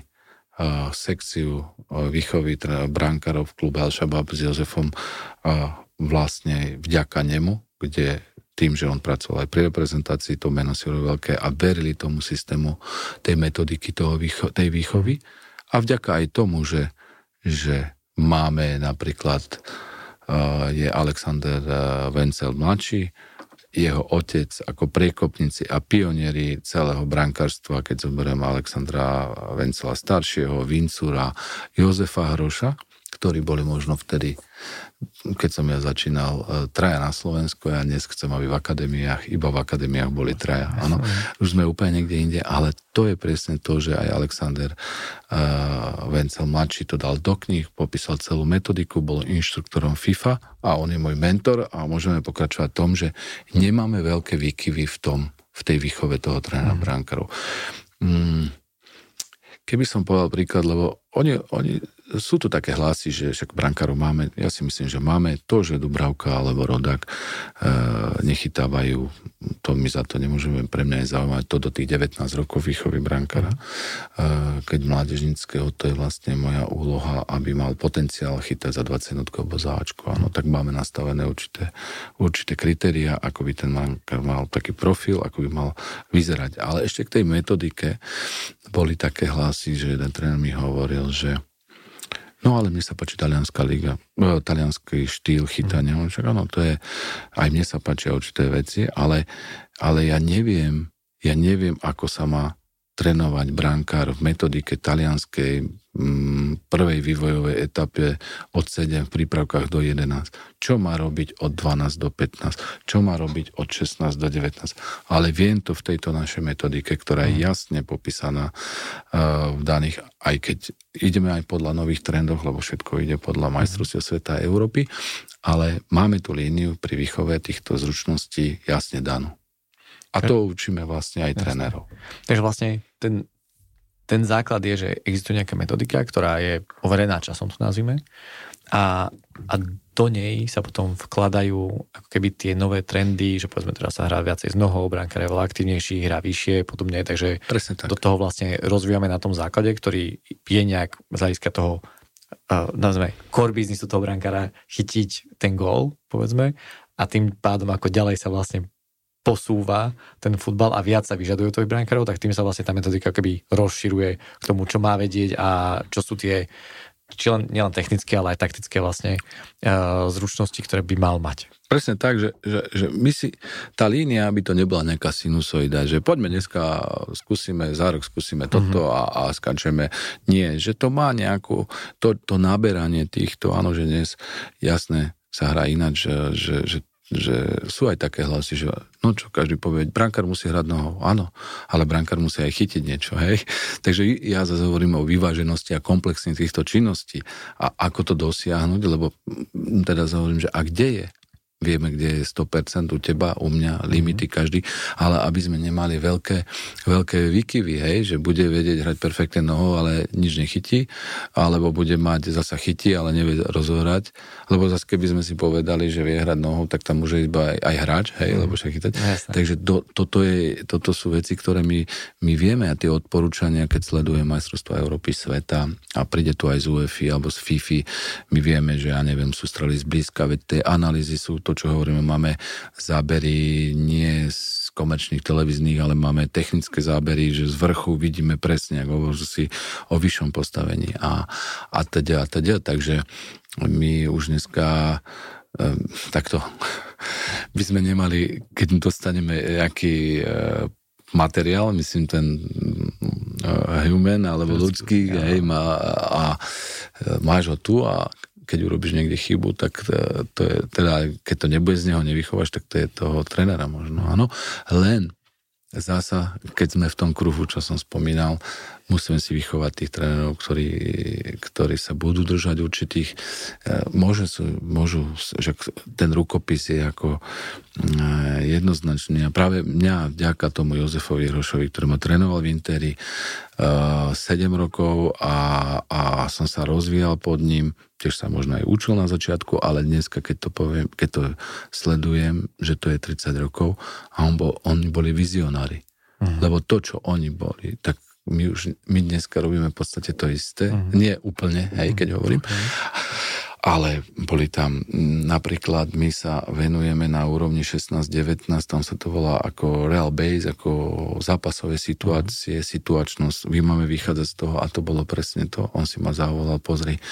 sekciu výchovy teda brankárov v klube Al-Shabaab s Jozefom vlastne vďaka nemu, kde tým, že on pracoval aj pri reprezentácii, to meno si veľké a verili tomu systému tej metodiky toho výcho- tej výchovy. A vďaka aj tomu, že, že máme napríklad uh, je Alexander Vencel mladší, jeho otec ako priekopníci a pionieri celého brankárstva, keď zoberiem Alexandra Vencela staršieho, Vincura, Jozefa Hroša, ktorí boli možno vtedy keď som ja začínal, e, traja na Slovensku a dnes chcem, aby v akadémiách, iba v akadémiách boli traja. Áno, už sme úplne niekde inde, ale to je presne to, že aj Alexander uh, Vencel mladší to dal do knih, popísal celú metodiku, bol inštruktorom FIFA a on je môj mentor a môžeme pokračovať v tom, že nemáme veľké výkyvy v tom, v tej výchove toho trénera mm. bránkarov. Mm, keby som povedal príklad, lebo oni, oni sú tu také hlasy, že však brankárov máme, ja si myslím, že máme to, že Dubravka alebo Rodak e, nechytávajú, to my za to nemôžeme, pre mňa je zaujímať to do tých 19 rokov výchovy brankára. E, keď mládežnického, to je vlastne moja úloha, aby mal potenciál chytať za 20 jednotkov alebo za Ačko, áno, tak máme nastavené určité, určité kritéria, ako by ten brankár mal taký profil, ako by mal vyzerať. Ale ešte k tej metodike boli také hlasy, že jeden tréner mi hovoril, že No ale mne sa páči talianská liga, e, talianský štýl chytania. Mm. Však áno, to je, aj mne sa páčia určité veci, ale, ale ja neviem, ja neviem, ako sa má trénovať brankár v metodike talianskej mm, prvej vývojovej etape od 7 v prípravkách do 11. Čo má robiť od 12 do 15? Čo má robiť od 16 do 19? Ale viem to v tejto našej metodike, ktorá je mhm. jasne popísaná uh, v daných, aj keď ideme aj podľa nových trendov, lebo všetko ide podľa mhm. majstrovstiev sveta a Európy, ale máme tú líniu pri výchove týchto zručností jasne danú. A to učíme vlastne aj trénerov. Takže vlastne ten, ten základ je, že existuje nejaká metodika, ktorá je overená časom, to nazvime, a, a do nej sa potom vkladajú ako keby tie nové trendy, že povedzme teraz sa hrá viacej z nohou, brankár je veľa aktivnejší, hrá vyššie, podobne, takže tak. do toho vlastne rozvíjame na tom základe, ktorý je nejak z hľadiska toho uh, nazveme core biznisu toho brankára chytiť ten gól, povedzme, a tým pádom ako ďalej sa vlastne posúva ten futbal a viac sa vyžaduje toho brankárov, tak tým sa vlastne tá metodika keby rozširuje k tomu, čo má vedieť a čo sú tie či len, nielen technické, ale aj taktické vlastne uh, zručnosti, ktoré by mal mať. Presne tak, že, že, že my si, tá línia by to nebola nejaká sinusoida, že poďme dneska, skúsime, za rok skúsime toto mm-hmm. a, a skančeme. Nie, že to má nejakú, to, to naberanie týchto, áno, že dnes jasné sa hrá ináč, že, že, že že sú aj také hlasy, že no čo každý povie, brankár musí hrať nohou, áno, ale brankár musí aj chytiť niečo, hej. Takže ja zase hovorím o vyváženosti a komplexných týchto činností. A ako to dosiahnuť, lebo teda hovorím, že a kde je vieme, kde je 100% u teba, u mňa, limity mm-hmm. každý, ale aby sme nemali veľké, veľké výkyvy, hej, že bude vedieť hrať perfektne nohou, ale nič nechytí, alebo bude mať zasa chytí, ale nevie rozohrať, lebo zase keby sme si povedali, že vie hrať nohou, tak tam môže iba aj, aj hráč, hej, mm-hmm. lebo však chytať. Jasne. Takže do, toto, je, toto sú veci, ktoré my, my vieme a tie odporúčania, keď sleduje majstrovstvo Európy sveta a príde tu aj z UEFI alebo z FIFI, my vieme, že ja neviem, sú strely zblízka, veď tie analýzy sú to, čo hovoríme, máme zábery nie z komerčných televíznych, ale máme technické zábery, že z vrchu vidíme presne, ako si o vyššom postavení a, a teda a teda. Takže my už dneska um, takto by sme nemali, keď dostaneme nejaký uh, materiál, myslím ten uh, human alebo ľudský, hej, má, a, a máš ho tu a keď urobíš niekde chybu, tak to, to je, teda keď to nebude z neho, nevychováš, tak to je toho trénera možno, áno. Len zasa, keď sme v tom kruhu, čo som spomínal, musíme si vychovať tých trénerov, ktorí, ktorí sa budú držať určitých, e, môže môžu, že ten rukopis je ako e, jednoznačný a práve mňa, vďaka tomu Jozefovi Hrošovi, ktorý ma trénoval v Interi 7 e, rokov a, a som sa rozvíjal pod ním, tiež sa možno aj učil na začiatku, ale dneska, keď to poviem, keď to sledujem, že to je 30 rokov a on bol, oni boli vizionári. Uh-huh. Lebo to, čo oni boli, tak my už, my dneska robíme v podstate to isté. Uh-huh. Nie úplne, hej, keď hovorím. Okay. Ale boli tam, napríklad my sa venujeme na úrovni 16-19, tam sa to volá ako real base, ako zápasové situácie, uh-huh. situačnosť. Vy máme vychádzať z toho a to bolo presne to. On si ma zavolal, pozri,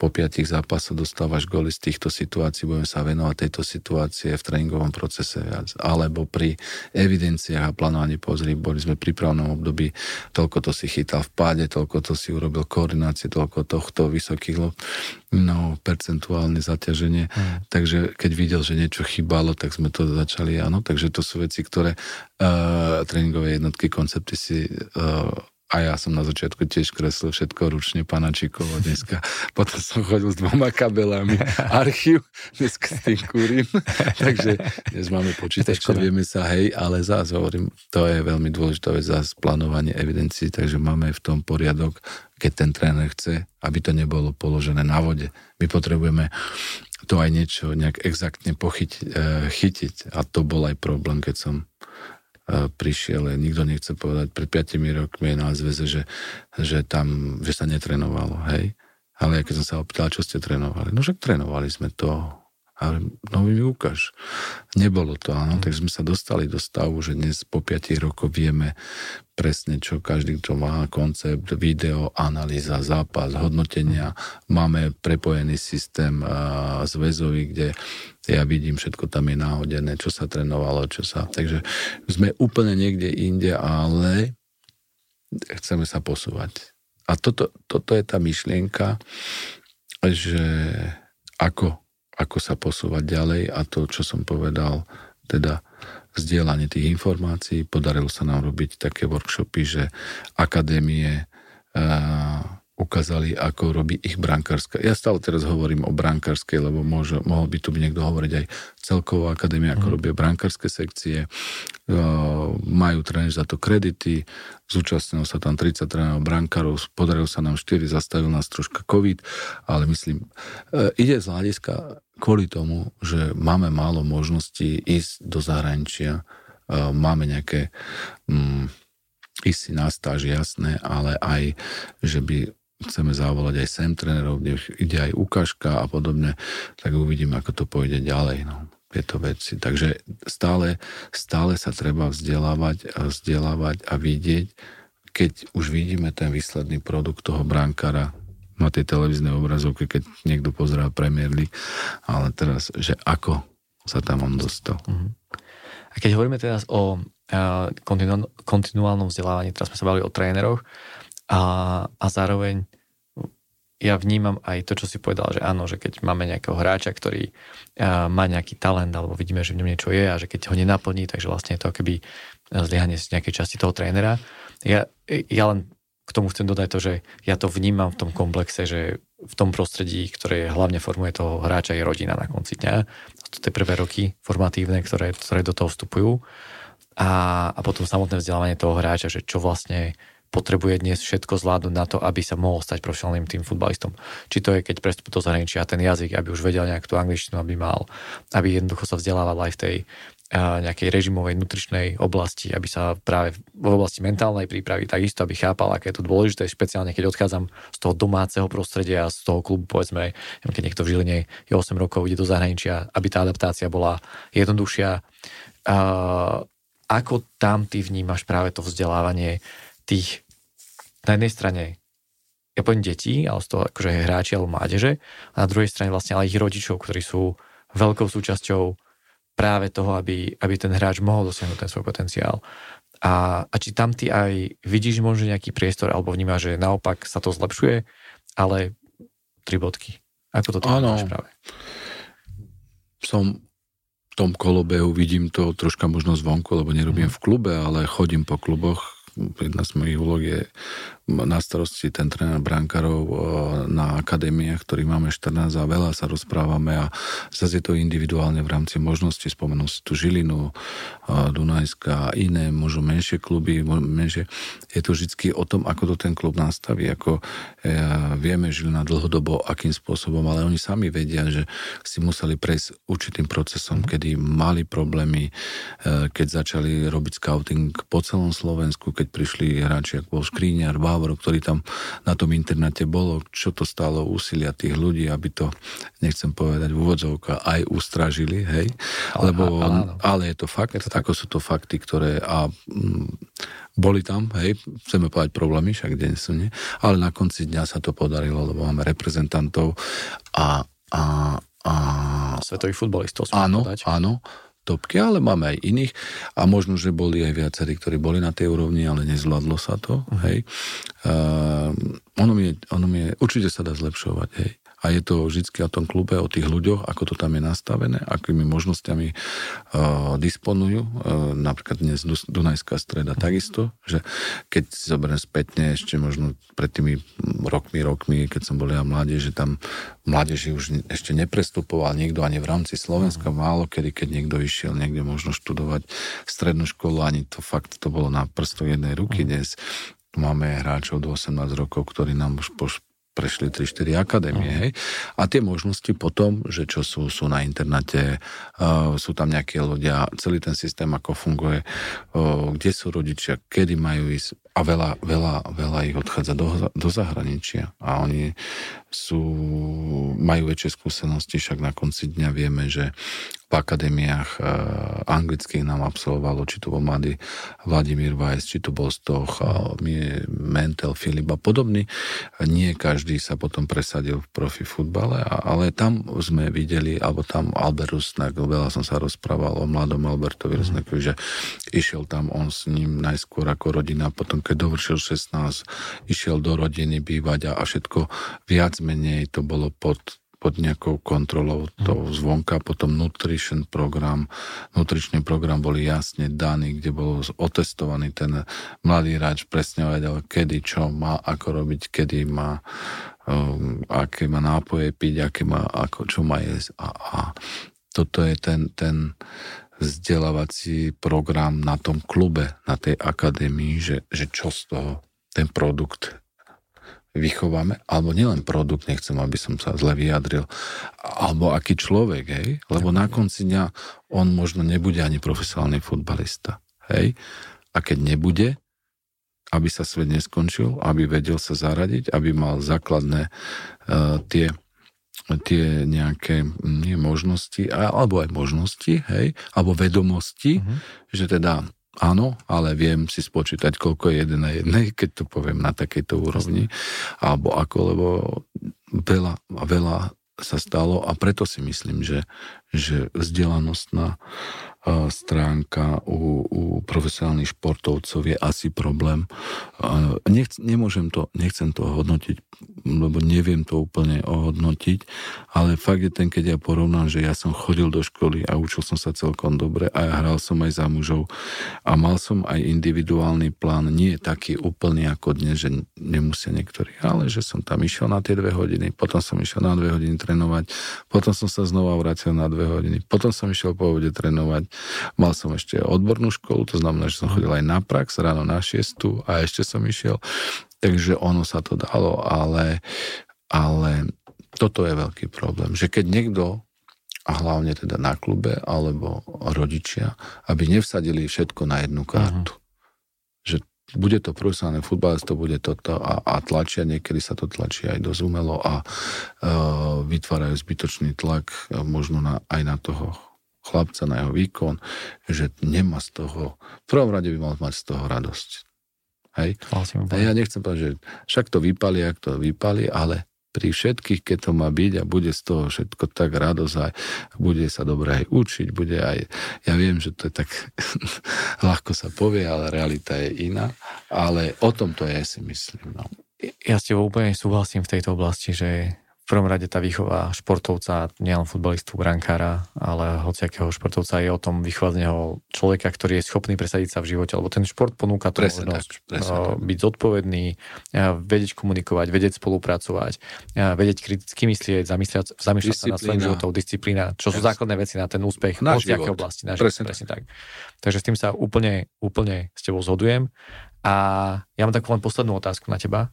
po piatich zápasoch dostávaš goly z týchto situácií, budeme sa venovať tejto situácie v tréningovom procese viac. Alebo pri evidenciách a plánovaní pozri, boli sme pri právnom období, toľko to si chytal v páde, toľko to si urobil koordinácie, toľko tohto vysokých lob, no, percentuálne zaťaženie. Hmm. Takže keď videl, že niečo chýbalo, tak sme to začali, áno. Takže to sú veci, ktoré uh, tréningové jednotky, koncepty si uh, a ja som na začiatku tiež kreslil všetko ručne panačikovo dneska. Potom som chodil s dvoma kabelami. Archív, dneska s tým kúrim. Takže dnes máme počítač, vieme sa, hej, ale zás hovorím, to je veľmi dôležité vec, zás plánovanie evidencií, takže máme v tom poriadok, keď ten tréner chce, aby to nebolo položené na vode. My potrebujeme to aj niečo nejak exaktne pochytiť, eh, chytiť. A to bol aj problém, keď som prišiel, nikto nechce povedať, pred 5 rokmi na zväze, že, že tam, že sa netrenovalo, hej. Ale keď som sa opýtal, čo ste trénovali, no však trénovali sme to, ale no mi ukáž. Nebolo to, áno, mm. tak sme sa dostali do stavu, že dnes po 5 rokoch vieme presne, čo každý, kto má koncept, video, analýza, zápas, hodnotenia. Máme prepojený systém uh, zväzový, kde ja vidím, všetko tam je náhodené, čo sa trénovalo, čo sa... Takže sme úplne niekde inde, ale chceme sa posúvať. A toto, toto je tá myšlienka, že ako, ako sa posúvať ďalej a to, čo som povedal, teda zdieľanie tých informácií. Podarilo sa nám robiť také workshopy, že akadémie uh, ukázali, ako robí ich brankárska. Ja stále teraz hovorím o brankárskej, lebo môže, mohol by tu niekto hovoriť aj celková akadémia, ako mm. robia brankárske sekcie. Uh, majú tréner za to kredity, zúčastnilo sa tam 30 trénerov brankárov, podarilo sa nám 4, zastavil nás troška COVID, ale myslím, uh, ide z hľadiska kvôli tomu, že máme málo možností ísť do zahraničia, uh, máme nejaké um, ísť si na stáž, jasné, ale aj, že by chceme zavolať aj sem trénerov, kde ide aj ukážka a podobne, tak uvidíme, ako to pôjde ďalej. No tieto veci. Takže stále, stále sa treba vzdelávať a vzdelávať a vidieť, keď už vidíme ten výsledný produkt toho brankára na tej televíznej obrazovke, keď niekto pozerá Premier League, ale teraz, že ako sa tam on dostal. Uh-huh. A keď hovoríme teraz o kontinu- kontinuálnom vzdelávaní, teraz sme sa bavili o tréneroch, a, a zároveň ja vnímam aj to, čo si povedal, že áno, že keď máme nejakého hráča, ktorý má nejaký talent, alebo vidíme, že v ňom niečo je a že keď ho nenaplní, takže vlastne je to akoby zlyhanie z nejakej časti toho trénera. Ja, ja len k tomu chcem dodať to, že ja to vnímam v tom komplexe, že v tom prostredí, ktoré hlavne formuje toho hráča, je rodina na konci dňa. To tie prvé roky formatívne, ktoré, ktoré do toho vstupujú. A, a potom samotné vzdelávanie toho hráča, že čo vlastne potrebuje dnes všetko zvládnuť na to, aby sa mohol stať profesionálnym tým futbalistom. Či to je, keď prestupuje do zahraničia ten jazyk, aby už vedel nejak tú angličtinu, aby mal, aby jednoducho sa vzdelával aj v tej a nejakej režimovej nutričnej oblasti, aby sa práve v oblasti mentálnej prípravy takisto, aby chápal, aké je to dôležité, špeciálne keď odchádzam z toho domáceho prostredia, z toho klubu, povedzme, keď niekto v Žiline je 8 rokov, ide do zahraničia, aby tá adaptácia bola jednoduchšia. A ako tam ty vnímaš práve to vzdelávanie tých na jednej strane ja poviem detí, ale z toho akože hráči alebo mládeže a na druhej strane vlastne ale ich rodičov, ktorí sú veľkou súčasťou práve toho, aby, aby ten hráč mohol dosiahnuť ten svoj potenciál. A, a či tam ty aj vidíš možno nejaký priestor alebo vnímaš, že naopak sa to zlepšuje, ale tri bodky. Ako to Áno. práve? Som v tom kolobehu, vidím to troška možno zvonku, lebo nerobím mm. v klube, ale chodím po kluboch, jedna z mojich úlog je na starosti ten tréner brankárov na akadémiách, ktorých máme 14 a veľa sa rozprávame a zase je to individuálne v rámci možnosti, spomenú si tu Žilinu, Dunajska a iné, možno menšie kluby, menšie. Je to vždy o tom, ako to ten klub nastaví, ako ja, e, vieme Žilina dlhodobo, akým spôsobom, ale oni sami vedia, že si museli prejsť určitým procesom, kedy mali problémy, keď začali robiť scouting po celom Slovensku, keď prišli hráči, ako bol Škríňar, Bávor, ktorý tam na tom internáte bolo, čo to stálo úsilia tých ľudí, aby to, nechcem povedať v úvodzovka, aj ustražili, hej, ale, Lebo, ale, ale je to fakt, je to ako sú to fakty, ktoré a m, mm, boli tam, hej, chceme povedať problémy, však deň sú nie, ale na konci dňa sa to podarilo, lebo máme reprezentantov a, a, a svetových futbalistov. Áno, povedať. áno topky, ale máme aj iných a možno, že boli aj viacerí, ktorí boli na tej úrovni, ale nezvládlo sa to, uh-huh. hej. Uh, ono, mi je, ono mi je, určite sa dá zlepšovať, hej a je to vždy o tom klube, o tých ľuďoch, ako to tam je nastavené, akými možnosťami uh, disponujú. Uh, napríklad dnes Dunajská streda takisto, že keď si zoberiem spätne ešte možno pred tými rokmi, rokmi, keď som bol ja mladý, že tam mládeži už ešte neprestupoval niekto ani v rámci Slovenska, uh-huh. málo kedy, keď niekto išiel niekde možno študovať strednú školu, ani to fakt, to bolo na prstoch jednej ruky. Uh-huh. Dnes máme hráčov do 18 rokov, ktorí nám už prešli 3-4 akadémie, uh-huh. hej. A tie možnosti potom, že čo sú, sú na internete, uh, sú tam nejaké ľudia, celý ten systém, ako funguje, uh, kde sú rodičia, kedy majú ísť a veľa, veľa, veľa ich odchádza do, do zahraničia a oni sú, majú väčšie skúsenosti, však na konci dňa vieme, že v akadémiách uh, anglických nám absolvovalo, či to bol mladý Vladimír Vajs, či to bol Stoch, uh, Mentel, Filip a podobný. Nie každý sa potom presadil v profi futbale, ale tam sme videli, alebo tam Albert Rusnak, veľa som sa rozprával o mladom Albertovi mm. Rusnakovi, že išiel tam on s ním najskôr ako rodina, potom keď dovršil 16, išiel do rodiny bývať a, a všetko viac menej to bolo pod pod nejakou kontrolou toho zvonka, potom nutrition program, nutričný program boli jasne daný, kde bol otestovaný ten mladý hráč, presne vedel, kedy čo má, ako robiť, kedy má um, aké má nápoje piť, aké má, ako, čo má jesť. A, a toto je ten, ten vzdelávací program na tom klube, na tej akadémii, že, že čo z toho ten produkt vychováme, alebo nielen produkt, nechcem, aby som sa zle vyjadril, alebo aký človek, hej, lebo na konci dňa on možno nebude ani profesionálny futbalista, hej, a keď nebude, aby sa svet neskončil, aby vedel sa zaradiť, aby mal základné uh, tie tie nejaké nie možnosti, alebo aj možnosti, hej, alebo vedomosti, uh-huh. že teda Áno, ale viem si spočítať, koľko je jeden na jednej, keď to poviem na takejto úrovni, alebo ako, lebo veľa, veľa sa stalo a preto si myslím, že, že vzdelanostná stránka u, u profesionálnych športovcov je asi problém. Nech, nemôžem to, nechcem to hodnotiť, lebo neviem to úplne ohodnotiť, ale fakt je ten, keď ja porovnám, že ja som chodil do školy a učil som sa celkom dobre a ja hral som aj za mužov a mal som aj individuálny plán, nie taký úplne ako dnes, že nemusia niektorí, ale že som tam išiel na tie dve hodiny, potom som išiel na dve hodiny trénovať, potom som sa znova vrátil na dve hodiny, potom som išiel po vode trénovať, Mal som ešte odbornú školu, to znamená, že som chodil aj na prax, ráno na šiestu a ešte som išiel. Takže ono sa to dalo, ale, ale toto je veľký problém, že keď niekto a hlavne teda na klube alebo rodičia, aby nevsadili všetko na jednu kartu. Uh-huh. Že bude to profesionálne futbalstvo, bude toto a, a tlačia, niekedy sa to tlačí aj dosť umelo a uh, vytvárajú zbytočný tlak uh, možno na, aj na toho chlapca, na jeho výkon, že nemá z toho, v prvom rade by mal mať z toho radosť. Hej? A ja nechcem povedať, že však to vypali, ak to vypali, ale pri všetkých, keď to má byť a bude z toho všetko tak radosť a bude sa dobre aj učiť, bude aj, ja viem, že to je tak ľahko sa povie, ale realita je iná, ale o tom to je, si myslím. No. Ja s tebou úplne súhlasím v tejto oblasti, že prvom rade tá výchova športovca, nielen futbalistu, brankára, ale hociakého športovca je o tom vychovať z neho človeka, ktorý je schopný presadiť sa v živote, lebo ten šport ponúka tú presne možnosť tak, presne uh, byť zodpovedný, uh, vedieť komunikovať, vedieť spolupracovať, uh, vedieť kriticky myslieť, zamýšľať, zamýšľať sa nad svojím životom, disciplína, čo sú základné veci na ten úspech v hociakej oblasti. Na presne, presne tak. Takže s tým sa úplne, úplne s tebou zhodujem. A ja mám takú len poslednú otázku na teba.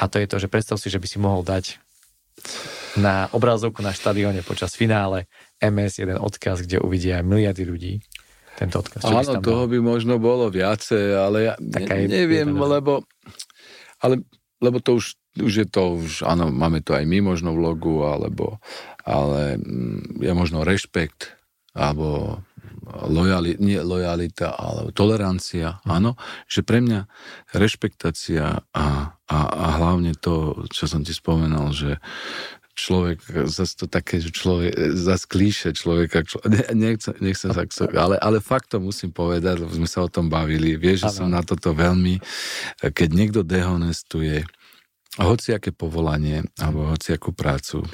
A to je to, že predstav si, že by si mohol dať na obrazovku na štadióne počas finále MS jeden odkaz, kde uvidia miliardy ľudí. Tento odkaz. Áno, toho by možno bolo viacej, ale ja ne, neviem, je lebo, ale, lebo to už, už je to, už, áno, máme to aj my možno v logu, alebo, ale mm, je možno rešpekt, alebo lojali, nie lojalita, ale tolerancia, áno, že pre mňa rešpektácia a, a, a hlavne to, čo som ti spomenul, že človek, zase to také, že človek, zase klíše človeka, človek, ne, nechcem, nechcem sa, ale, ale fakt to musím povedať, lebo sme sa o tom bavili, vieš, že som na toto veľmi, keď niekto dehonestuje hociaké povolanie alebo hociakú prácu,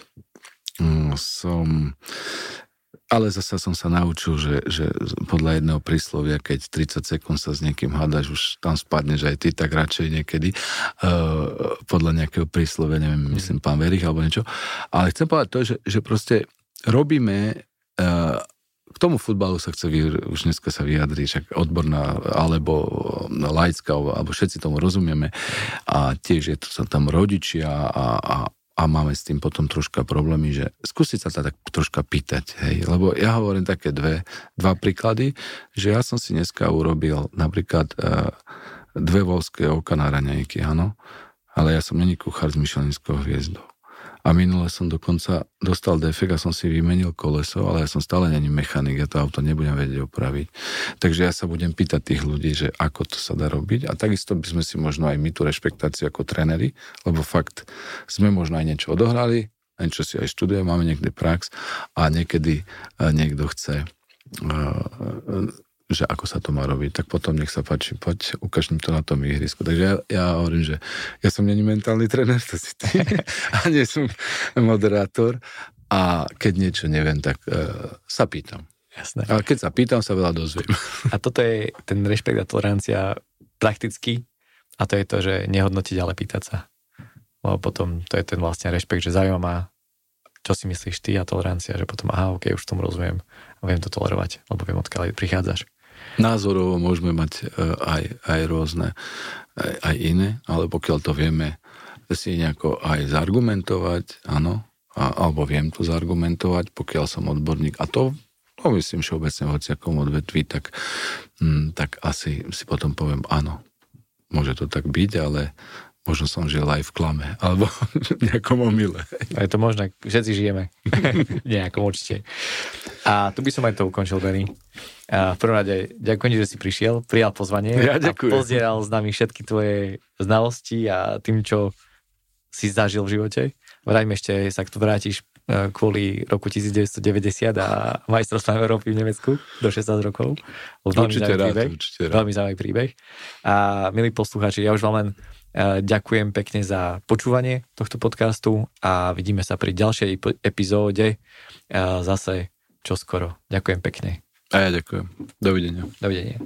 mm, som ale zase som sa naučil, že, že podľa jedného príslovia, keď 30 sekúnd sa s niekým hádaš, už tam spadneš aj ty, tak radšej niekedy. Uh, podľa nejakého príslovia, neviem, mm. myslím pán Verich alebo niečo. Ale chcem povedať to, že, že proste robíme uh, k tomu futbalu sa chce, už dneska sa vyjadriť, však odborná, alebo laická, alebo všetci tomu rozumieme. A tiež je to sa tam rodičia a, a, a máme s tým potom troška problémy, že skúsiť sa tak troška pýtať, hej, lebo ja hovorím také dve, dva príklady, že ja som si dneska urobil napríklad uh, dve volské oka na raňajky, áno, ale ja som není kuchár s myšelinskou hviezdou. A minule som dokonca dostal defekt a som si vymenil koleso, ale ja som stále není mechanik, ja to auto nebudem vedieť opraviť. Takže ja sa budem pýtať tých ľudí, že ako to sa dá robiť. A takisto by sme si možno aj my tú rešpektáciu ako tréneri, lebo fakt sme možno aj niečo odohrali, niečo si aj študujeme, máme niekde prax a niekedy eh, niekto chce uh, že ako sa to má robiť, tak potom nech sa páči, poď, ukáž to na tom ihrisku. Takže ja, ja hovorím, že ja som není mentálny tréner, to si ty, a nie som moderátor a keď niečo neviem, tak uh, sa pýtam. Jasné. Ale keď sa pýtam, sa veľa dozviem. A toto je ten rešpekt a tolerancia prakticky a to je to, že nehodnotiť, ale pýtať sa. Lebo potom to je ten vlastne rešpekt, že zaujíma ma, čo si myslíš ty a tolerancia, že potom aha, ok, už tomu rozumiem a viem to tolerovať, lebo viem, odkiaľ prichádzaš. Názorovo môžeme mať e, aj, aj rôzne, aj, aj iné, ale pokiaľ to vieme si nejako aj zargumentovať, áno, a, alebo viem to zargumentovať, pokiaľ som odborník. A to, to myslím všeobecne v hociakom odvetví, tak, hm, tak asi si potom poviem, áno, môže to tak byť, ale možno som žil aj v klame, alebo v nejakom omyle. Je to možné, všetci žijeme nejakom určite. A tu by som aj to ukončil, Benny. A v prvom rade ďakujem, že si prišiel, prijal pozvanie ja, ďakujem. a pozdieral s nami všetky tvoje znalosti a tým, čo si zažil v živote. Vráťme ešte, sa tu vrátiš e, kvôli roku 1990 a majstrovstvám Európy v Nemecku do 16 rokov. Veľmi určite rád, príbeh, určite rád. Veľmi zaujímavý príbeh. A milí poslucháči, ja už vám len ďakujem pekne za počúvanie tohto podcastu a vidíme sa pri ďalšej epizóde e, zase čoskoro. Ďakujem pekne. A ja ďakujem. Dovidenia. Dovidenia.